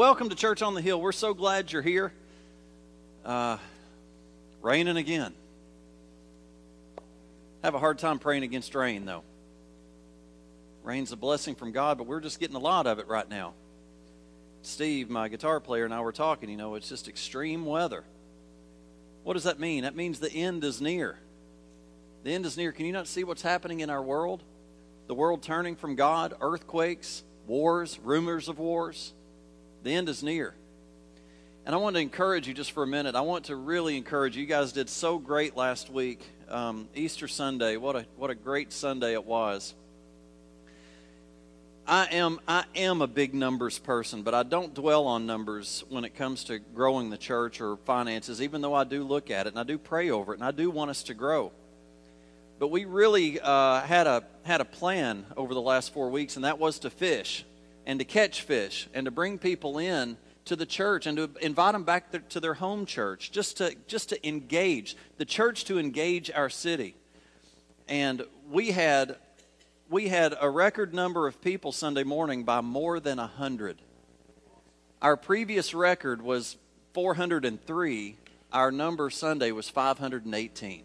welcome to Church on the Hill. We're so glad you're here. Uh, raining again. Have a hard time praying against rain, though. Rain's a blessing from God, but we're just getting a lot of it right now. Steve, my guitar player, and I were talking. You know, it's just extreme weather. What does that mean? That means the end is near. The end is near. Can you not see what's happening in our world? The world turning from God, earthquakes, wars, rumors of wars. The end is near. And I want to encourage you just for a minute. I want to really encourage you. You guys did so great last week. Um, Easter Sunday, what a, what a great Sunday it was. I am, I am a big numbers person, but I don't dwell on numbers when it comes to growing the church or finances, even though I do look at it and I do pray over it and I do want us to grow. But we really uh, had a had a plan over the last four weeks, and that was to fish and to catch fish and to bring people in to the church and to invite them back to their home church, just to just to engage the church to engage our city. And we had we had a record number of people Sunday morning by more than a hundred. Our previous record was 403. Our number Sunday was 518.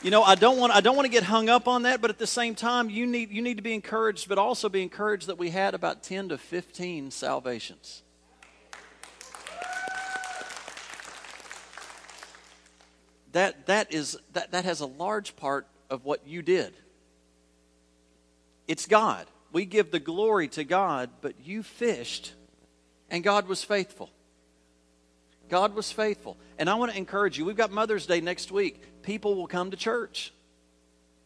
You know, I don't want I don't want to get hung up on that, but at the same time, you need you need to be encouraged, but also be encouraged that we had about 10 to 15 salvations. That that is that, that has a large part of what you did. It's God. We give the glory to God, but you fished and God was faithful. God was faithful. And I want to encourage you. We've got Mother's Day next week people will come to church.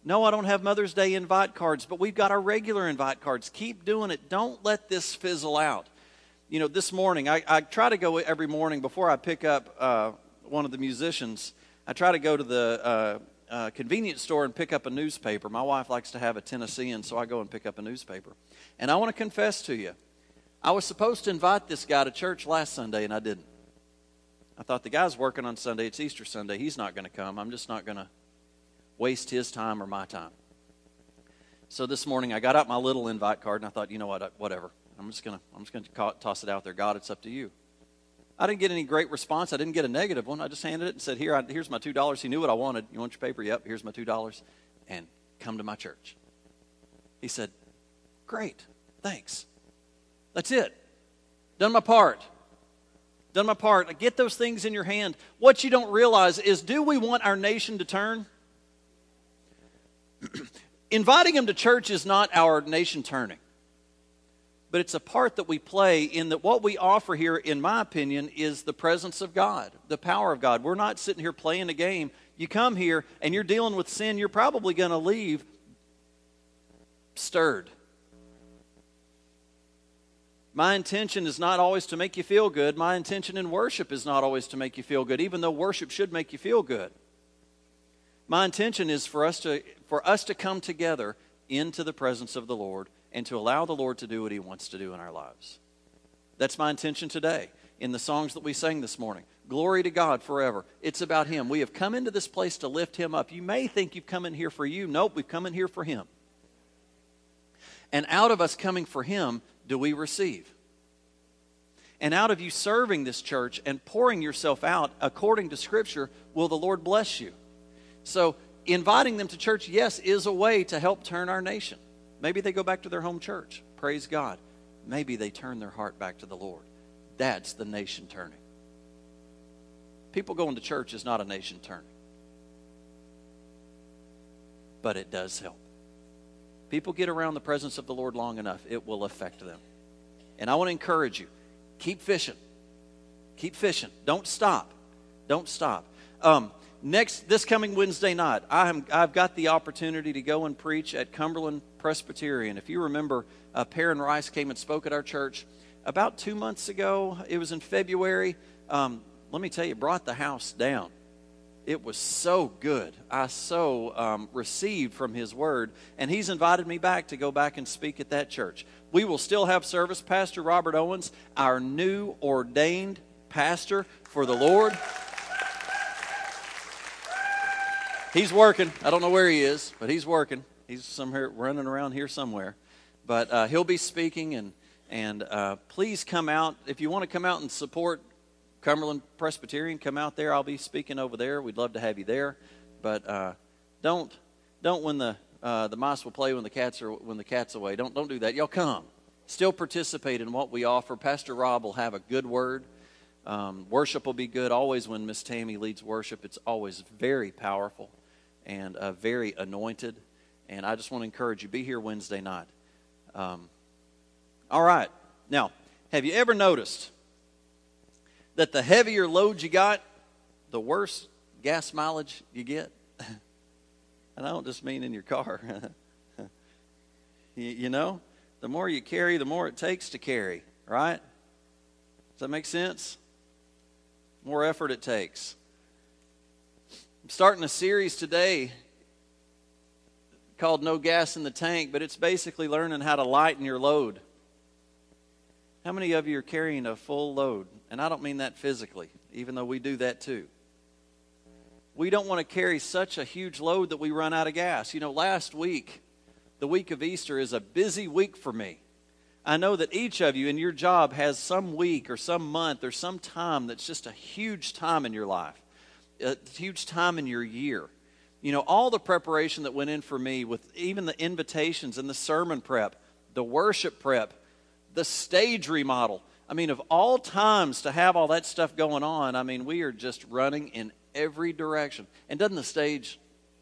No, I don't have Mother's Day invite cards, but we've got our regular invite cards. Keep doing it. Don't let this fizzle out. You know, this morning, I, I try to go every morning before I pick up uh, one of the musicians. I try to go to the uh, uh, convenience store and pick up a newspaper. My wife likes to have a Tennessean, so I go and pick up a newspaper. And I want to confess to you, I was supposed to invite this guy to church last Sunday, and I didn't. I thought the guy's working on Sunday. It's Easter Sunday. He's not going to come. I'm just not going to waste his time or my time. So this morning I got out my little invite card and I thought, you know what, whatever. I'm just going to I'm just going to toss it out there. God, it's up to you. I didn't get any great response. I didn't get a negative one. I just handed it and said, "Here, I, here's my two dollars." He knew what I wanted. You want your paper? Yep. Here's my two dollars, and come to my church. He said, "Great, thanks. That's it. Done my part done my part. I get those things in your hand. What you don't realize is do we want our nation to turn? Inviting them to church is not our nation turning, but it's a part that we play in that what we offer here, in my opinion, is the presence of God, the power of God. We're not sitting here playing a game. You come here and you're dealing with sin, you're probably going to leave stirred my intention is not always to make you feel good. My intention in worship is not always to make you feel good, even though worship should make you feel good. My intention is for us to, for us to come together into the presence of the Lord and to allow the Lord to do what He wants to do in our lives. That's my intention today in the songs that we sang this morning. Glory to God forever. It's about Him. We have come into this place to lift Him up. You may think you've come in here for you. Nope, we've come in here for Him. And out of us coming for Him, do we receive? And out of you serving this church and pouring yourself out according to Scripture, will the Lord bless you? So, inviting them to church, yes, is a way to help turn our nation. Maybe they go back to their home church. Praise God. Maybe they turn their heart back to the Lord. That's the nation turning. People going to church is not a nation turning, but it does help. People get around the presence of the Lord long enough, it will affect them. And I want to encourage you keep fishing. Keep fishing. Don't stop. Don't stop. Um, next, this coming Wednesday night, I am, I've got the opportunity to go and preach at Cumberland Presbyterian. If you remember, uh, Perrin Rice came and spoke at our church about two months ago. It was in February. Um, let me tell you, brought the house down. It was so good. I so um, received from his word. And he's invited me back to go back and speak at that church. We will still have service. Pastor Robert Owens, our new ordained pastor for the Lord. He's working. I don't know where he is, but he's working. He's somewhere running around here somewhere. But uh, he'll be speaking, and, and uh, please come out. If you want to come out and support Cumberland Presbyterian, come out there. I'll be speaking over there. We'd love to have you there. But uh, don't, don't when the, uh, the mice will play when the, cats are, when the cat's away. Don't, don't do that. Y'all come. Still participate in what we offer. Pastor Rob will have a good word. Um, worship will be good. Always when Miss Tammy leads worship, it's always very powerful and uh, very anointed. And I just want to encourage you be here Wednesday night. Um, all right. Now, have you ever noticed that the heavier load you got, the worse gas mileage you get? and I don't just mean in your car. you, you know, the more you carry, the more it takes to carry, right? Does that make sense? More effort it takes. I'm starting a series today called No Gas in the Tank, but it's basically learning how to lighten your load. How many of you are carrying a full load? And I don't mean that physically, even though we do that too. We don't want to carry such a huge load that we run out of gas. You know, last week, the week of Easter, is a busy week for me. I know that each of you in your job has some week or some month or some time that's just a huge time in your life a huge time in your year. You know, all the preparation that went in for me with even the invitations and the sermon prep, the worship prep, the stage remodel. I mean, of all times to have all that stuff going on, I mean, we are just running in every direction. And doesn't the stage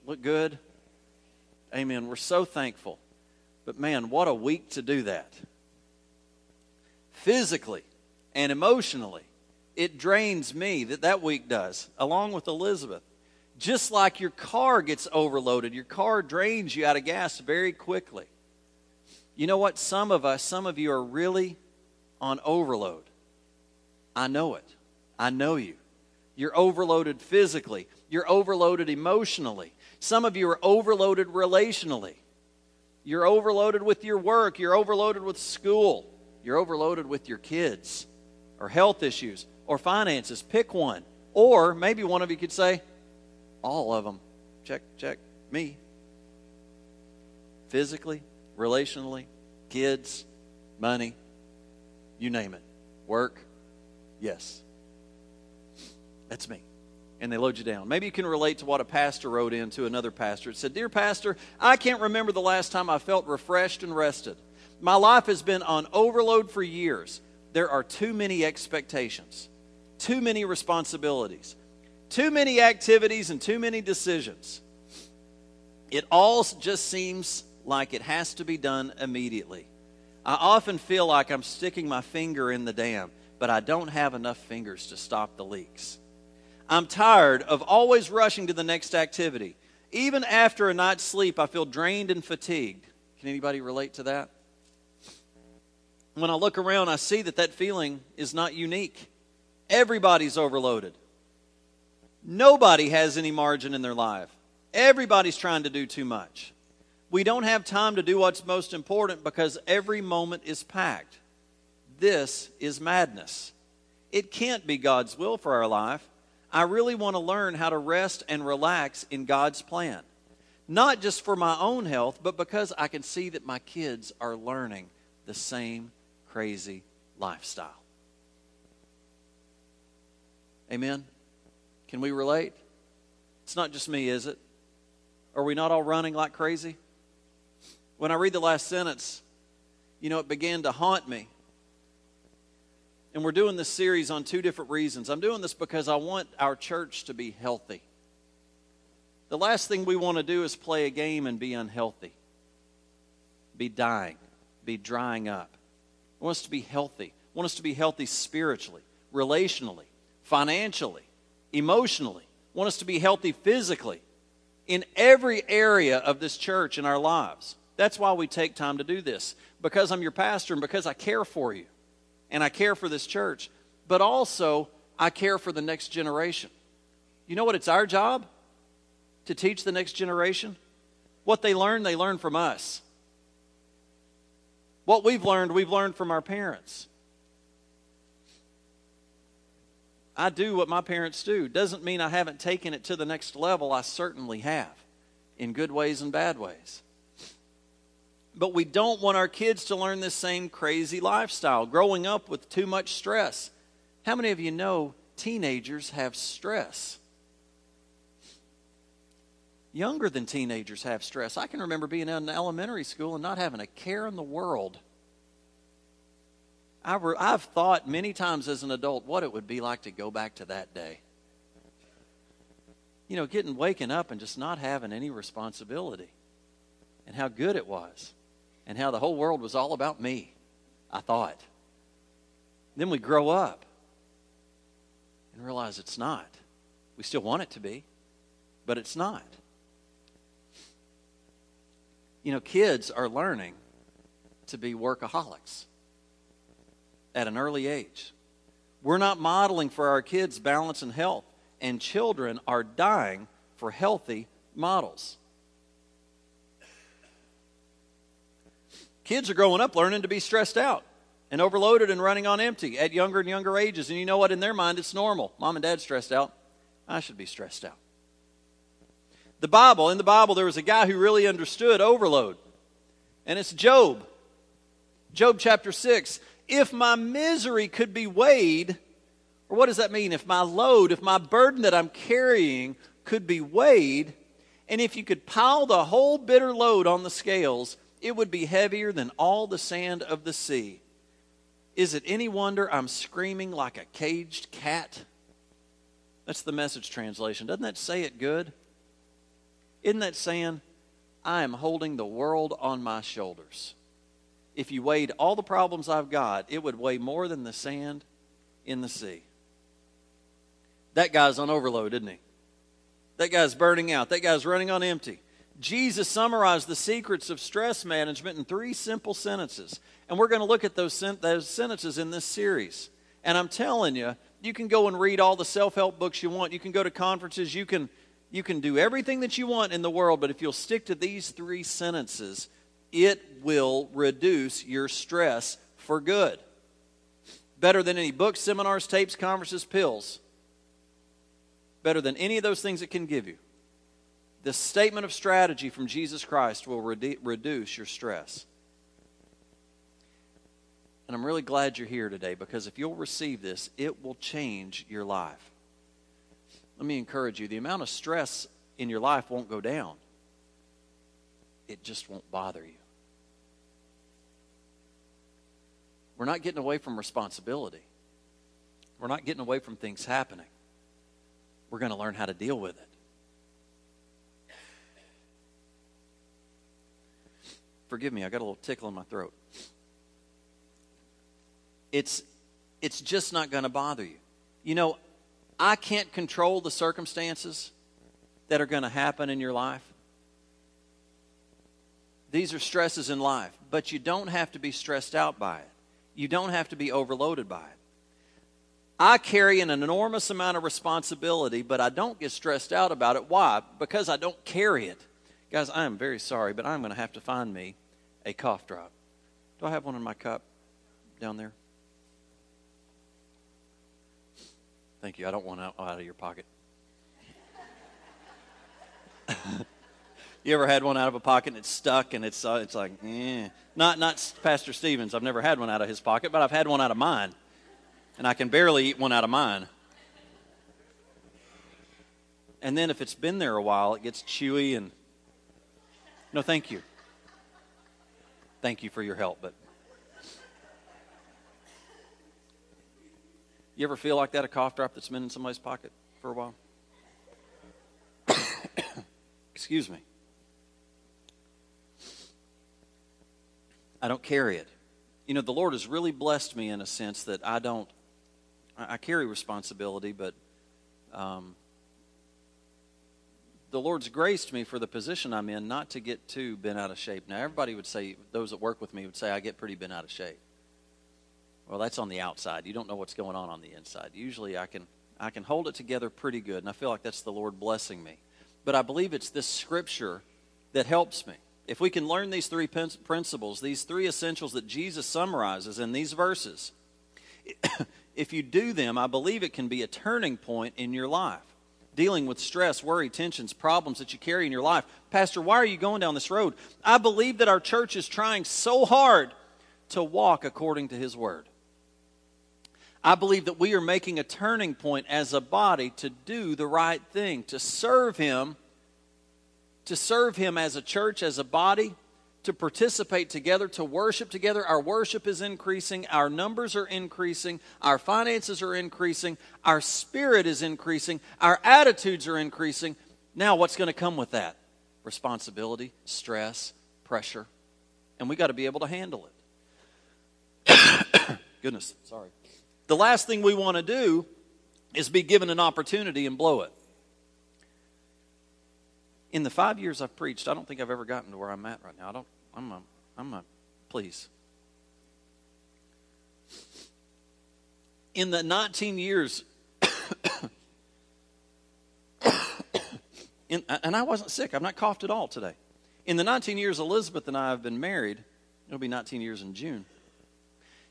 look good? Amen. We're so thankful. But man, what a week to do that. Physically and emotionally it drains me that that week does along with elizabeth just like your car gets overloaded your car drains you out of gas very quickly you know what? Some of us some of you are really on overload. I know it. I know you. You're overloaded physically. You're overloaded emotionally. Some of you are overloaded relationally. You're overloaded with your work. You're overloaded with school. You're overloaded with your kids or health issues or finances. Pick one. Or maybe one of you could say, all of them. Check, check, me. Physically, relationally, kids, money, you name it. Work, yes. That's me. And they load you down. Maybe you can relate to what a pastor wrote in to another pastor. It said, Dear Pastor, I can't remember the last time I felt refreshed and rested. My life has been on overload for years. There are too many expectations too many responsibilities, too many activities, and too many decisions. It all just seems like it has to be done immediately. I often feel like I'm sticking my finger in the dam, but I don't have enough fingers to stop the leaks. I'm tired of always rushing to the next activity. Even after a night's sleep, I feel drained and fatigued. Can anybody relate to that? When I look around, I see that that feeling is not unique. Everybody's overloaded. Nobody has any margin in their life. Everybody's trying to do too much. We don't have time to do what's most important because every moment is packed. This is madness. It can't be God's will for our life. I really want to learn how to rest and relax in God's plan. Not just for my own health, but because I can see that my kids are learning the same crazy lifestyle. Amen? Can we relate? It's not just me, is it? Are we not all running like crazy? When I read the last sentence, you know, it began to haunt me. And we're doing this series on two different reasons. I'm doing this because I want our church to be healthy. The last thing we want to do is play a game and be unhealthy, be dying, be drying up. I want us to be healthy. I want us to be healthy spiritually, relationally, financially, emotionally, I want us to be healthy physically in every area of this church in our lives. That's why we take time to do this. Because I'm your pastor and because I care for you and I care for this church, but also I care for the next generation. You know what? It's our job to teach the next generation. What they learn, they learn from us. What we've learned, we've learned from our parents. I do what my parents do. Doesn't mean I haven't taken it to the next level. I certainly have, in good ways and bad ways. But we don't want our kids to learn this same crazy lifestyle, growing up with too much stress. How many of you know teenagers have stress? Younger than teenagers have stress. I can remember being in elementary school and not having a care in the world. I've thought many times as an adult what it would be like to go back to that day. You know, getting waking up and just not having any responsibility, and how good it was, and how the whole world was all about me, I thought. Then we grow up and realize it's not. We still want it to be, but it's not. You know, kids are learning to be workaholics at an early age. We're not modeling for our kids balance and health, and children are dying for healthy models. Kids are growing up learning to be stressed out and overloaded and running on empty at younger and younger ages. And you know what? In their mind, it's normal. Mom and dad stressed out. I should be stressed out. The Bible, in the Bible, there was a guy who really understood overload, and it's Job. Job chapter 6 if my misery could be weighed, or what does that mean? If my load, if my burden that I'm carrying could be weighed, and if you could pile the whole bitter load on the scales, it would be heavier than all the sand of the sea. Is it any wonder I'm screaming like a caged cat? That's the message translation. Doesn't that say it good? Isn't that saying, I am holding the world on my shoulders? if you weighed all the problems I've got, it would weigh more than the sand in the sea. That guy's on overload, isn't he? That guy's burning out. That guy's running on empty. Jesus summarized the secrets of stress management in three simple sentences. And we're going to look at those, sen- those sentences in this series. And I'm telling you, you can go and read all the self help books you want. You can go to conferences. You can, you can do everything that you want in the world. But if you'll stick to these three sentences, it will reduce your stress for good. Better than any books, seminars, tapes, conferences, pills. Better than any of those things it can give you. The statement of strategy from Jesus Christ will redu- reduce your stress. And I'm really glad you're here today because if you'll receive this, it will change your life. Let me encourage you the amount of stress in your life won't go down, it just won't bother you. We're not getting away from responsibility. We're not getting away from things happening. We're going to learn how to deal with it. Forgive me, I got a little tickle in my throat. It's it's just not going to bother you. You know, I can't control the circumstances that are going to happen in your life. These are stresses in life, but you don't have to be stressed out by it you don't have to be overloaded by it. I carry an enormous amount of responsibility, but I don't get stressed out about it. Why? Because I don't carry it. Guys, I am very sorry, but I'm going to have to find me a cough drop. Do I have one in my cup down there? Thank you. I don't want out, out of your pocket. You ever had one out of a pocket and it's stuck and it's uh, it's like, eh. Not not Pastor Stevens. I've never had one out of his pocket, but I've had one out of mine, and I can barely eat one out of mine. And then if it's been there a while, it gets chewy and. No, thank you. Thank you for your help, but. You ever feel like that, a cough drop that's been in somebody's pocket for a while? Excuse me. I don't carry it. You know, the Lord has really blessed me in a sense that I don't, I, carry responsibility, but um, the Lord's graced me for the position I'm in not to get too bent out of shape. Now, everybody would say, those that work with me would say, I get pretty bent out of shape. Well, that's on the outside. You don't know what's going on on the inside. Usually I can, I can hold it together pretty good, and I feel like that's the Lord blessing me. But I believe it's this scripture that helps me if we can learn these three principles, these three essentials that Jesus summarizes in these verses, if you do them, I believe it can be a turning point in your life. Dealing with stress, worry, tensions, problems that you carry in your life. Pastor, why are you going down this road? I believe that our church is trying so hard to walk according to His Word. I believe that we are making a turning point as a body to do the right thing, to serve Him, to serve Him as a church, as a body, to participate together, to worship together. Our worship is increasing, our numbers are increasing, our finances are increasing, our spirit is increasing, our attitudes are increasing. Now, what's going to come with that? Responsibility, stress, pressure. And we got to be able to handle it. Goodness, sorry. The last thing we want to do is be given an opportunity and blow it. In the five years I've preached, I don't think I've ever gotten to where I'm at right now. I don't. I'm a. I'm a. Please. In the 19 years, in, and I wasn't sick. I've not coughed at all today. In the 19 years Elizabeth and I have been married, it'll be 19 years in June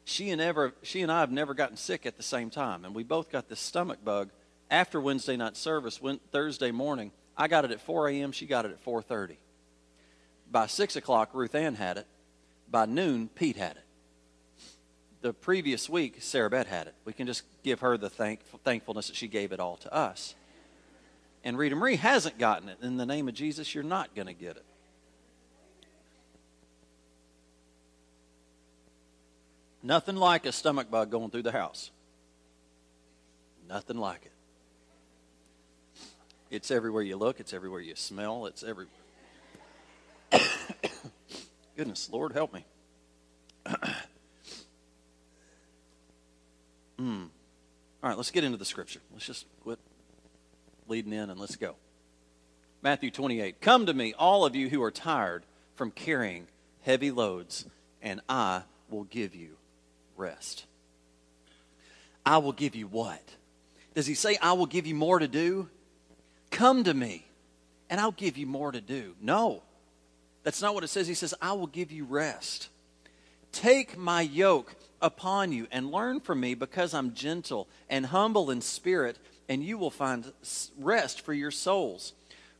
she and ever she and I have never gotten sick at the same time, and we both got this stomach bug after Wednesday night service. Went Thursday morning, I got it at 4 a.m. She got it at 4:30. By six o'clock, Ruth Ann had it. By noon, Pete had it. The previous week, Sarah Beth had it. We can just give her the thank, thankfulness that she gave it all to us. And Rita Marie hasn't gotten it. In the name of Jesus, you're not going to get it. Nothing like a stomach bug going through the house. Nothing like it. It's everywhere you look, it's everywhere you smell, it's everywhere. Goodness, Lord, help me. mm. All right, let's get into the scripture. Let's just quit leading in and let's go. Matthew 28. Come to me, all of you who are tired from carrying heavy loads, and I will give you rest. I will give you what? Does he say, I will give you more to do? Come to me, and I'll give you more to do. No, that's not what it says. He says, I will give you rest. Take my yoke upon you and learn from me because I'm gentle and humble in spirit, and you will find rest for your souls.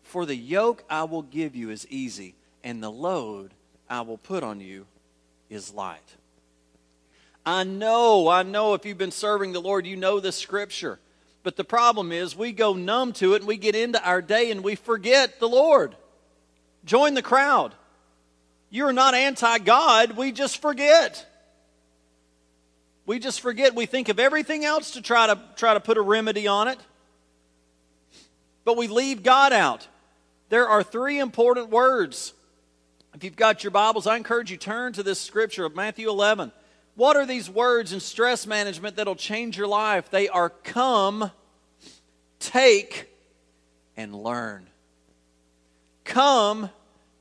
For the yoke I will give you is easy, and the load I will put on you is light. I know, I know if you've been serving the Lord, you know this scripture. But the problem is we go numb to it and we get into our day and we forget the Lord. Join the crowd. You're not anti God, we just forget. We just forget. We think of everything else to try to try to put a remedy on it. But we leave God out. There are three important words. If you've got your Bibles, I encourage you turn to this scripture of Matthew 11. What are these words in stress management that'll change your life? They are come, take, and learn. Come,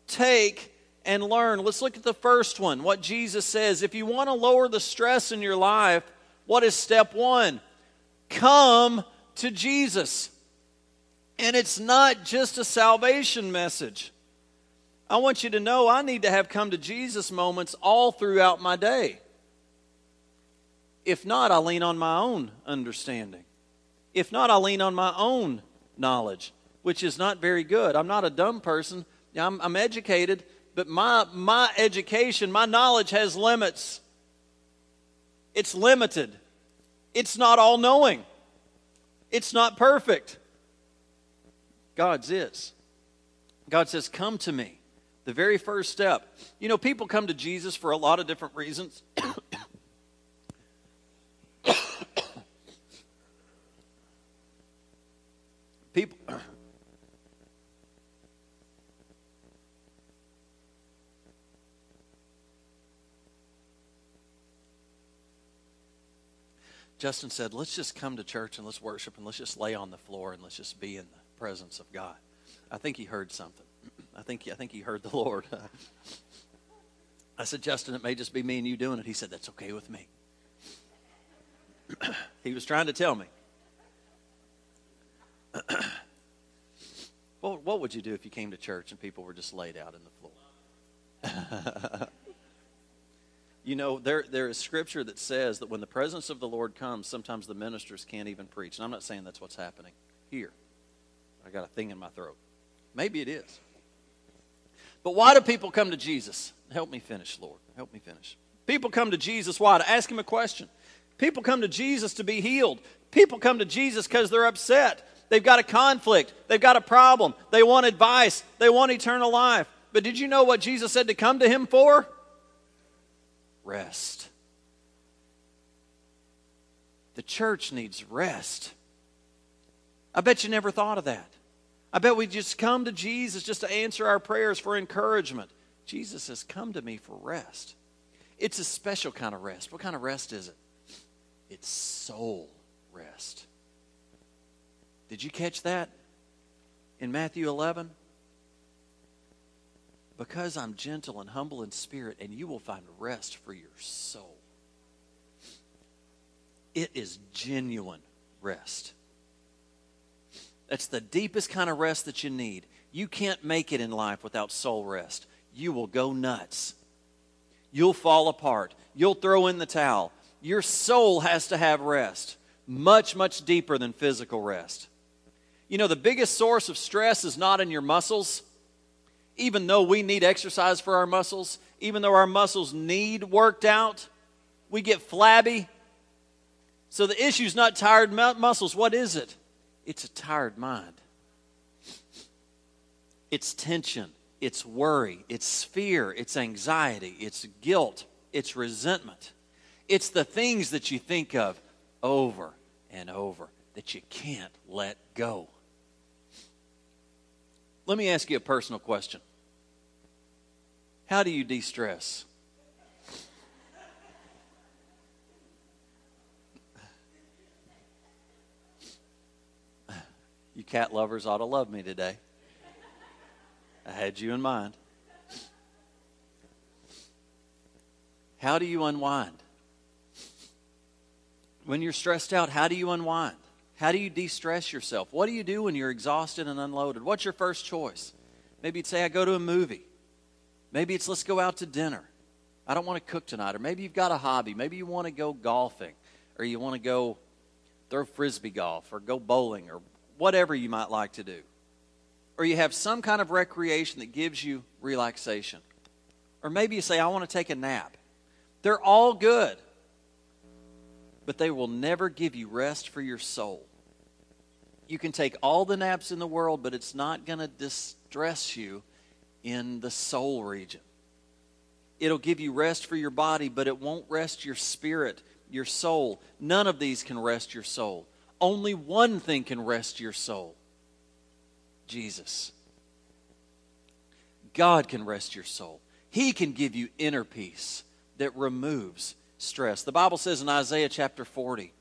take, and learn. Let's look at the first one. What Jesus says. If you want to lower the stress in your life, what is step one? Come to Jesus. And it's not just a salvation message. I want you to know I need to have come to Jesus moments all throughout my day. If not, I lean on my own understanding. If not, I lean on my own knowledge, which is not very good. I'm not a dumb person. I'm, I'm educated, but my, my education, my knowledge has limits. It's limited. It's not all knowing. It's not perfect. God's is. God says, Come to me. The very first step. You know, people come to Jesus for a lot of different reasons. People. Justin said, let's just come to church and let's worship and let's just lay on the floor and let's just be in the presence of God. I think he heard something. I think, I think he heard the Lord. I said, Justin, it may just be me and you doing it. He said, that's okay with me. he was trying to tell me. well, what would you do if you came to church and people were just laid out in the floor? you know, there, there is scripture that says that when the presence of the Lord comes, sometimes the ministers can't even preach. And I'm not saying that's what's happening here. I got a thing in my throat. Maybe it is. But why do people come to Jesus? Help me finish, Lord. Help me finish. People come to Jesus why? To ask him a question. People come to Jesus to be healed. People come to Jesus because they're upset. They've got a conflict. They've got a problem. They want advice. They want eternal life. But did you know what Jesus said to come to him for? Rest. The church needs rest. I bet you never thought of that. I bet we just come to Jesus just to answer our prayers for encouragement. Jesus says, Come to me for rest. It's a special kind of rest. What kind of rest is it? It's soul rest. Did you catch that in Matthew 11? Because I'm gentle and humble in spirit, and you will find rest for your soul. It is genuine rest. That's the deepest kind of rest that you need. You can't make it in life without soul rest. You will go nuts. You'll fall apart. You'll throw in the towel. Your soul has to have rest, much, much deeper than physical rest. You know, the biggest source of stress is not in your muscles. Even though we need exercise for our muscles, even though our muscles need worked out, we get flabby. So the issue is not tired muscles. What is it? It's a tired mind. It's tension, it's worry, it's fear, it's anxiety, it's guilt, it's resentment. It's the things that you think of over and over that you can't let go. Let me ask you a personal question How do you de stress? You cat lovers ought to love me today. I had you in mind. How do you unwind? When you're stressed out, how do you unwind? How do you de stress yourself? What do you do when you're exhausted and unloaded? What's your first choice? Maybe you'd say, I go to a movie. Maybe it's let's go out to dinner. I don't want to cook tonight. Or maybe you've got a hobby. Maybe you want to go golfing or you want to go throw frisbee golf or go bowling or whatever you might like to do. Or you have some kind of recreation that gives you relaxation. Or maybe you say, I want to take a nap. They're all good, but they will never give you rest for your soul. You can take all the naps in the world, but it's not going to distress you in the soul region. It'll give you rest for your body, but it won't rest your spirit, your soul. None of these can rest your soul. Only one thing can rest your soul Jesus. God can rest your soul. He can give you inner peace that removes stress. The Bible says in Isaiah chapter 40,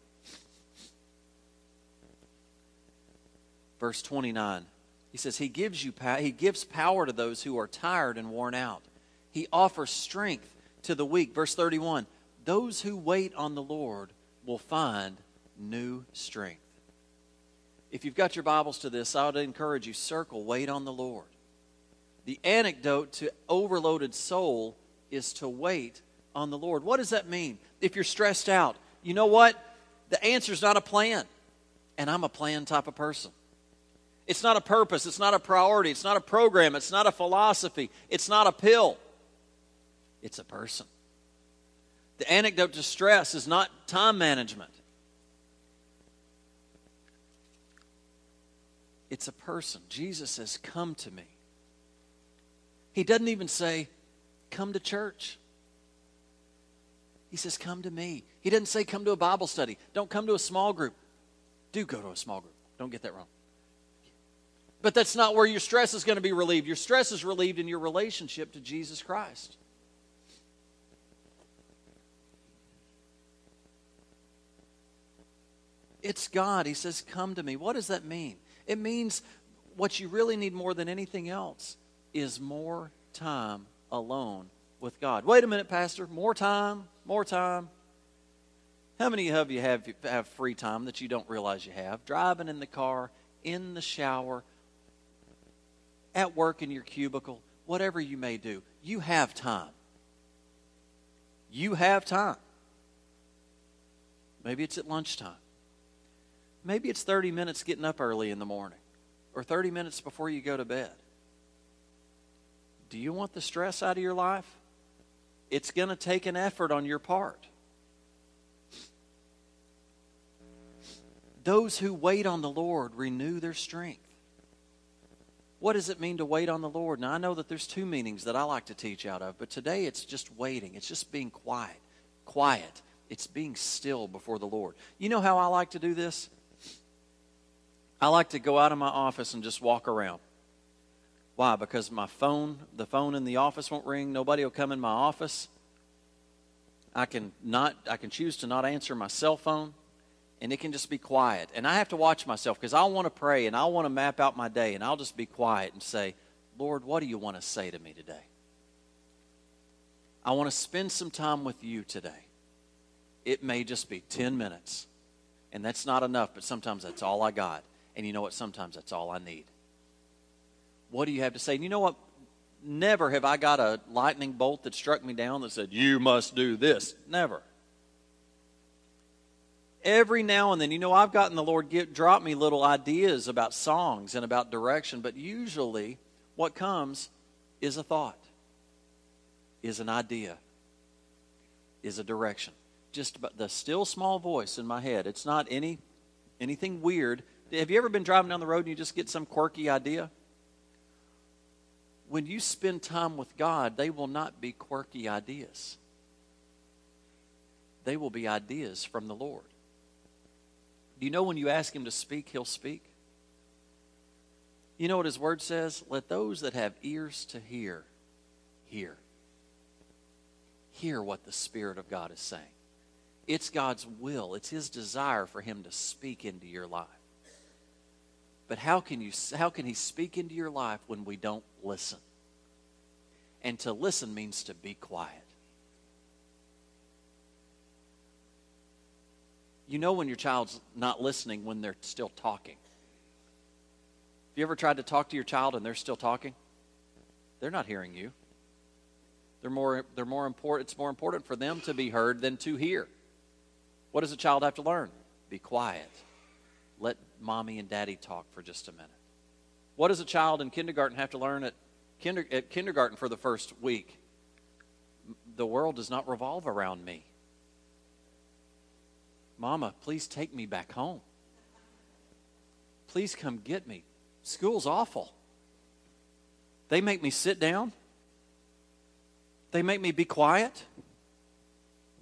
verse 29, he says, He gives, you, he gives power to those who are tired and worn out. He offers strength to the weak. Verse 31, those who wait on the Lord will find new strength. If you've got your Bibles to this, I would encourage you circle, wait on the Lord. The antidote to overloaded soul is to wait on the Lord. What does that mean? If you're stressed out, you know what? The answer is not a plan. And I'm a plan type of person. It's not a purpose, it's not a priority, it's not a program, it's not a philosophy, it's not a pill. It's a person. The antidote to stress is not time management. It's a person. Jesus says, Come to me. He doesn't even say, Come to church. He says, Come to me. He doesn't say, Come to a Bible study. Don't come to a small group. Do go to a small group. Don't get that wrong. But that's not where your stress is going to be relieved. Your stress is relieved in your relationship to Jesus Christ. It's God. He says, Come to me. What does that mean? It means what you really need more than anything else is more time alone with God. Wait a minute, Pastor. More time? More time? How many of you have, have free time that you don't realize you have? Driving in the car, in the shower, at work in your cubicle, whatever you may do. You have time. You have time. Maybe it's at lunchtime. Maybe it's 30 minutes getting up early in the morning or 30 minutes before you go to bed. Do you want the stress out of your life? It's going to take an effort on your part. Those who wait on the Lord renew their strength. What does it mean to wait on the Lord? Now, I know that there's two meanings that I like to teach out of, but today it's just waiting. It's just being quiet. Quiet. It's being still before the Lord. You know how I like to do this? I like to go out of my office and just walk around. Why? Because my phone, the phone in the office won't ring. Nobody will come in my office. I can not I can choose to not answer my cell phone and it can just be quiet. And I have to watch myself because I want to pray and I want to map out my day and I'll just be quiet and say, Lord, what do you want to say to me today? I want to spend some time with you today. It may just be 10 minutes. And that's not enough, but sometimes that's all I got. And you know what? Sometimes that's all I need. What do you have to say? And you know what? Never have I got a lightning bolt that struck me down that said, You must do this. Never every now and then, you know, I've gotten the Lord get, drop me little ideas about songs and about direction, but usually what comes is a thought, is an idea, is a direction. Just the still small voice in my head. It's not any anything weird. Have you ever been driving down the road and you just get some quirky idea? When you spend time with God, they will not be quirky ideas. They will be ideas from the Lord. Do you know when you ask him to speak, he'll speak? You know what his word says? Let those that have ears to hear, hear. Hear what the Spirit of God is saying. It's God's will, it's his desire for him to speak into your life. But how can, you, how can he speak into your life when we don't listen? And to listen means to be quiet. You know when your child's not listening when they're still talking. Have you ever tried to talk to your child and they're still talking? They're not hearing you. They're more, they're more important, it's more important for them to be heard than to hear. What does a child have to learn? Be quiet. Let mommy and daddy talk for just a minute. What does a child in kindergarten have to learn at, kinder, at kindergarten for the first week? The world does not revolve around me. Mama, please take me back home. Please come get me. School's awful. They make me sit down. They make me be quiet.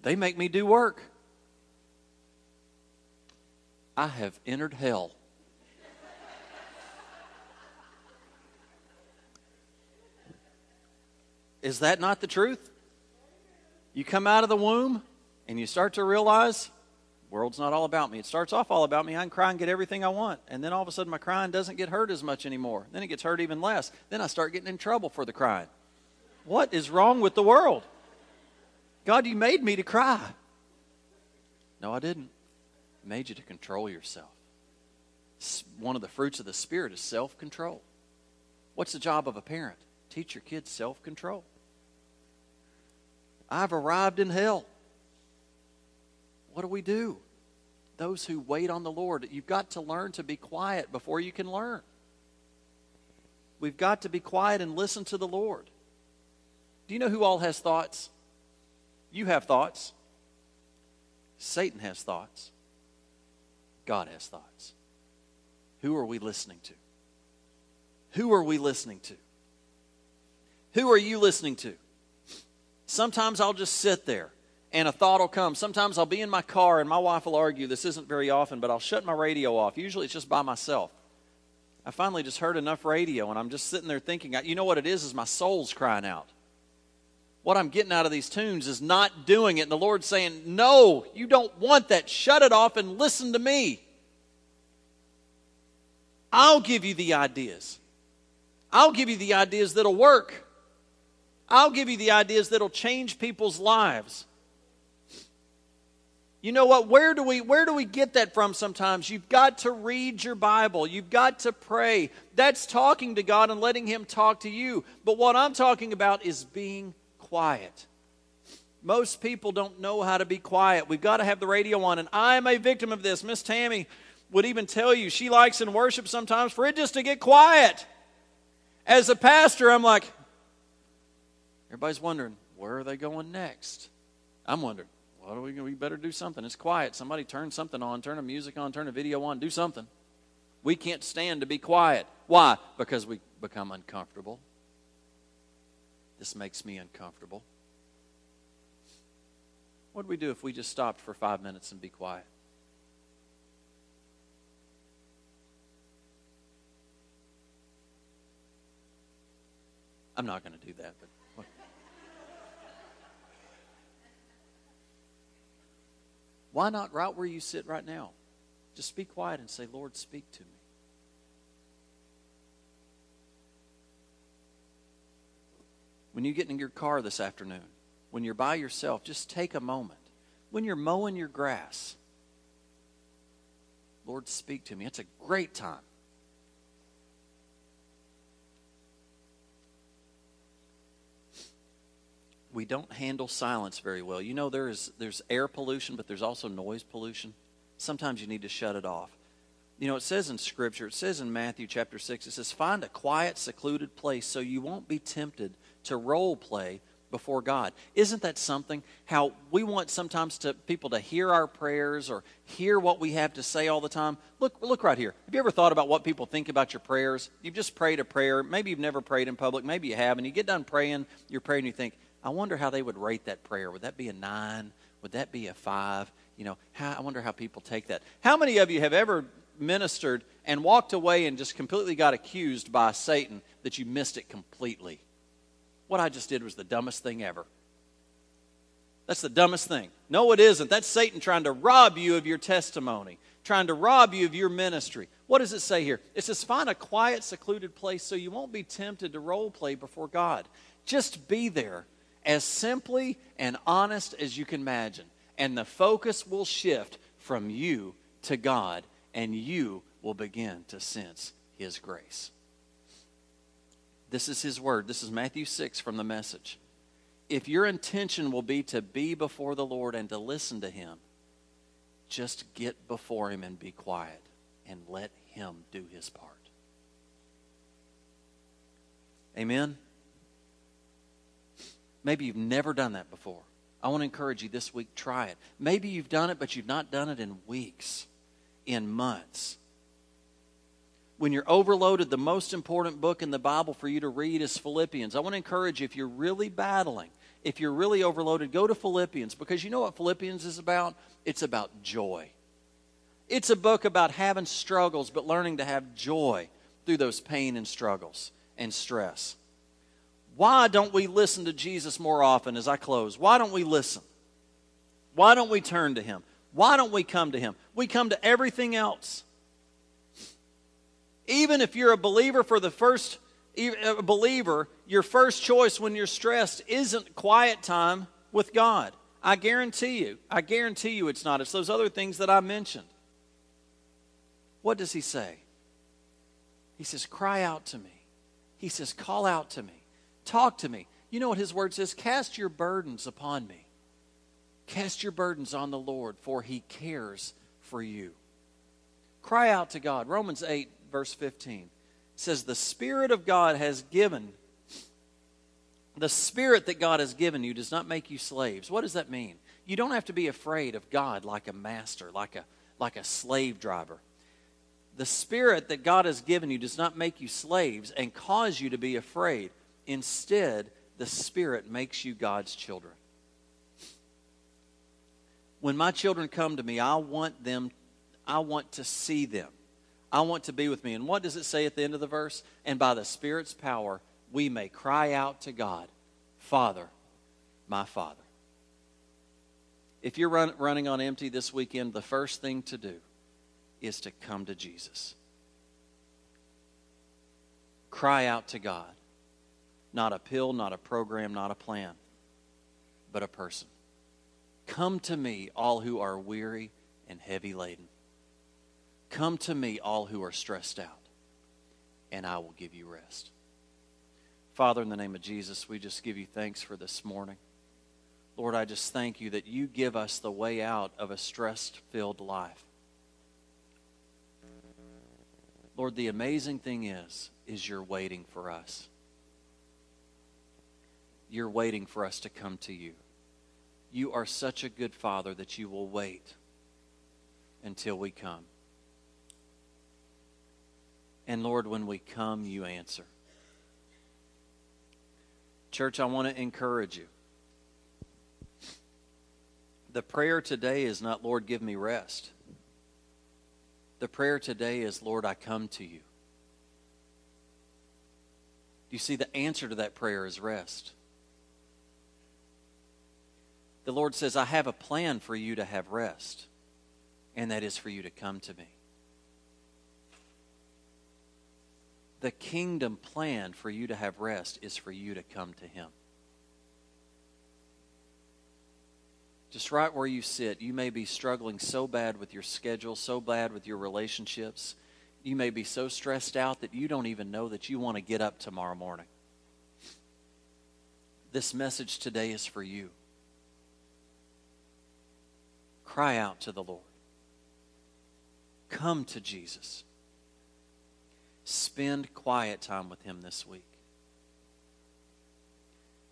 They make me do work. I have entered hell. Is that not the truth? You come out of the womb and you start to realize world's not all about me. It starts off all about me. I can cry and get everything I want. And then all of a sudden, my crying doesn't get hurt as much anymore. Then it gets hurt even less. Then I start getting in trouble for the crying. What is wrong with the world? God, you made me to cry. No, I didn't. I made you to control yourself. One of the fruits of the Spirit is self control. What's the job of a parent? Teach your kids self control. I've arrived in hell. What do we do? Those who wait on the Lord. You've got to learn to be quiet before you can learn. We've got to be quiet and listen to the Lord. Do you know who all has thoughts? You have thoughts. Satan has thoughts. God has thoughts. Who are we listening to? Who are we listening to? Who are you listening to? Sometimes I'll just sit there and a thought will come. Sometimes I'll be in my car and my wife will argue. This isn't very often, but I'll shut my radio off. Usually it's just by myself. I finally just heard enough radio and I'm just sitting there thinking, you know what it is? Is my soul's crying out. What I'm getting out of these tunes is not doing it. And the Lord's saying, No, you don't want that. Shut it off and listen to me. I'll give you the ideas. I'll give you the ideas that'll work. I'll give you the ideas that'll change people's lives. You know what? Where do we where do we get that from sometimes? You've got to read your Bible. You've got to pray. That's talking to God and letting him talk to you. But what I'm talking about is being quiet. Most people don't know how to be quiet. We've got to have the radio on and I'm a victim of this. Miss Tammy would even tell you she likes in worship sometimes for it just to get quiet. As a pastor, I'm like, everybody's wondering, where are they going next? I'm wondering, what are we going? We better do something. It's quiet. Somebody turn something on, turn the music on, turn the video on, do something. We can't stand to be quiet. Why? Because we become uncomfortable. This makes me uncomfortable. What would we do if we just stopped for five minutes and be quiet? I'm not going to do that, but. Why not right where you sit right now? Just be quiet and say, Lord, speak to me. When you get in your car this afternoon, when you're by yourself, just take a moment. When you're mowing your grass, Lord, speak to me. It's a great time. We don't handle silence very well. You know, there's, there's air pollution, but there's also noise pollution. Sometimes you need to shut it off. You know, it says in Scripture, it says in Matthew chapter 6, it says, Find a quiet, secluded place so you won't be tempted to role play before God. Isn't that something? How we want sometimes to people to hear our prayers or hear what we have to say all the time. Look, look right here. Have you ever thought about what people think about your prayers? You've just prayed a prayer. Maybe you've never prayed in public. Maybe you have. And you get done praying, you're praying, and you think, I wonder how they would rate that prayer. Would that be a nine? Would that be a five? You know, how, I wonder how people take that. How many of you have ever ministered and walked away and just completely got accused by Satan that you missed it completely? What I just did was the dumbest thing ever. That's the dumbest thing. No, it isn't. That's Satan trying to rob you of your testimony, trying to rob you of your ministry. What does it say here? It says, find a quiet, secluded place so you won't be tempted to role play before God. Just be there as simply and honest as you can imagine. And the focus will shift from you to God, and you will begin to sense His grace. This is His word. This is Matthew 6 from the message. If your intention will be to be before the Lord and to listen to Him, just get before Him and be quiet and let Him do His part. Amen. Maybe you've never done that before. I want to encourage you this week, try it. Maybe you've done it, but you've not done it in weeks, in months. When you're overloaded, the most important book in the Bible for you to read is Philippians. I want to encourage you, if you're really battling, if you're really overloaded, go to Philippians because you know what Philippians is about? It's about joy. It's a book about having struggles, but learning to have joy through those pain and struggles and stress. Why don't we listen to Jesus more often as I close? Why don't we listen? Why don't we turn to Him? Why don't we come to Him? We come to everything else. Even if you're a believer for the first a believer, your first choice when you're stressed isn't quiet time with God. I guarantee you. I guarantee you it's not. It's those other things that I mentioned. What does he say? He says, Cry out to me. He says, Call out to me. Talk to me. You know what his word says? Cast your burdens upon me. Cast your burdens on the Lord, for he cares for you. Cry out to God. Romans 8, verse 15 says, The Spirit of God has given, the Spirit that God has given you does not make you slaves. What does that mean? You don't have to be afraid of God like a master, like a, like a slave driver. The Spirit that God has given you does not make you slaves and cause you to be afraid. Instead, the Spirit makes you God's children. When my children come to me, I want them, I want to see them. I want to be with me. And what does it say at the end of the verse? And by the Spirit's power, we may cry out to God, Father, my Father. If you're run, running on empty this weekend, the first thing to do is to come to Jesus. Cry out to God. Not a pill, not a program, not a plan, but a person. Come to me, all who are weary and heavy laden. Come to me, all who are stressed out, and I will give you rest. Father, in the name of Jesus, we just give you thanks for this morning. Lord, I just thank you that you give us the way out of a stress filled life. Lord, the amazing thing is, is you're waiting for us. You're waiting for us to come to you. You are such a good Father that you will wait until we come. And Lord, when we come, you answer. Church, I want to encourage you. The prayer today is not, Lord, give me rest. The prayer today is, Lord, I come to you. You see, the answer to that prayer is rest. The Lord says, I have a plan for you to have rest, and that is for you to come to me. The kingdom plan for you to have rest is for you to come to Him. Just right where you sit, you may be struggling so bad with your schedule, so bad with your relationships. You may be so stressed out that you don't even know that you want to get up tomorrow morning. This message today is for you. Cry out to the Lord. Come to Jesus. Spend quiet time with Him this week.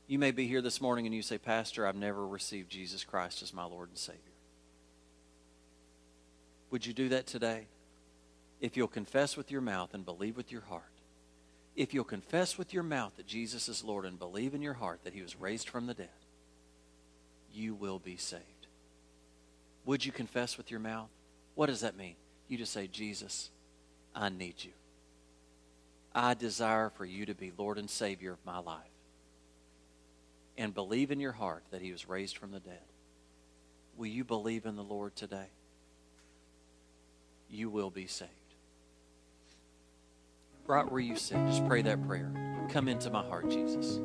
You may be here this morning and you say, Pastor, I've never received Jesus Christ as my Lord and Savior. Would you do that today? If you'll confess with your mouth and believe with your heart. If you'll confess with your mouth that Jesus is Lord and believe in your heart that He was raised from the dead, you will be saved. Would you confess with your mouth? What does that mean? You just say, Jesus, I need you. I desire for you to be Lord and Savior of my life. And believe in your heart that he was raised from the dead. Will you believe in the Lord today? You will be saved. Right where you sit, just pray that prayer. Come into my heart, Jesus.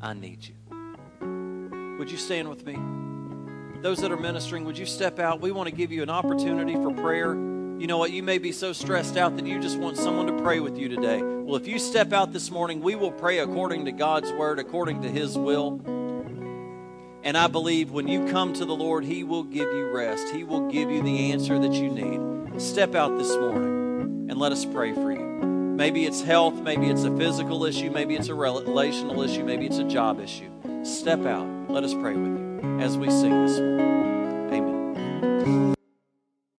I need you. Would you stand with me? Those that are ministering, would you step out? We want to give you an opportunity for prayer. You know what? You may be so stressed out that you just want someone to pray with you today. Well, if you step out this morning, we will pray according to God's word, according to His will. And I believe when you come to the Lord, He will give you rest. He will give you the answer that you need. Step out this morning and let us pray for you. Maybe it's health, maybe it's a physical issue, maybe it's a relational issue, maybe it's a job issue. Step out. Let us pray with you as we sing this morning. Amen.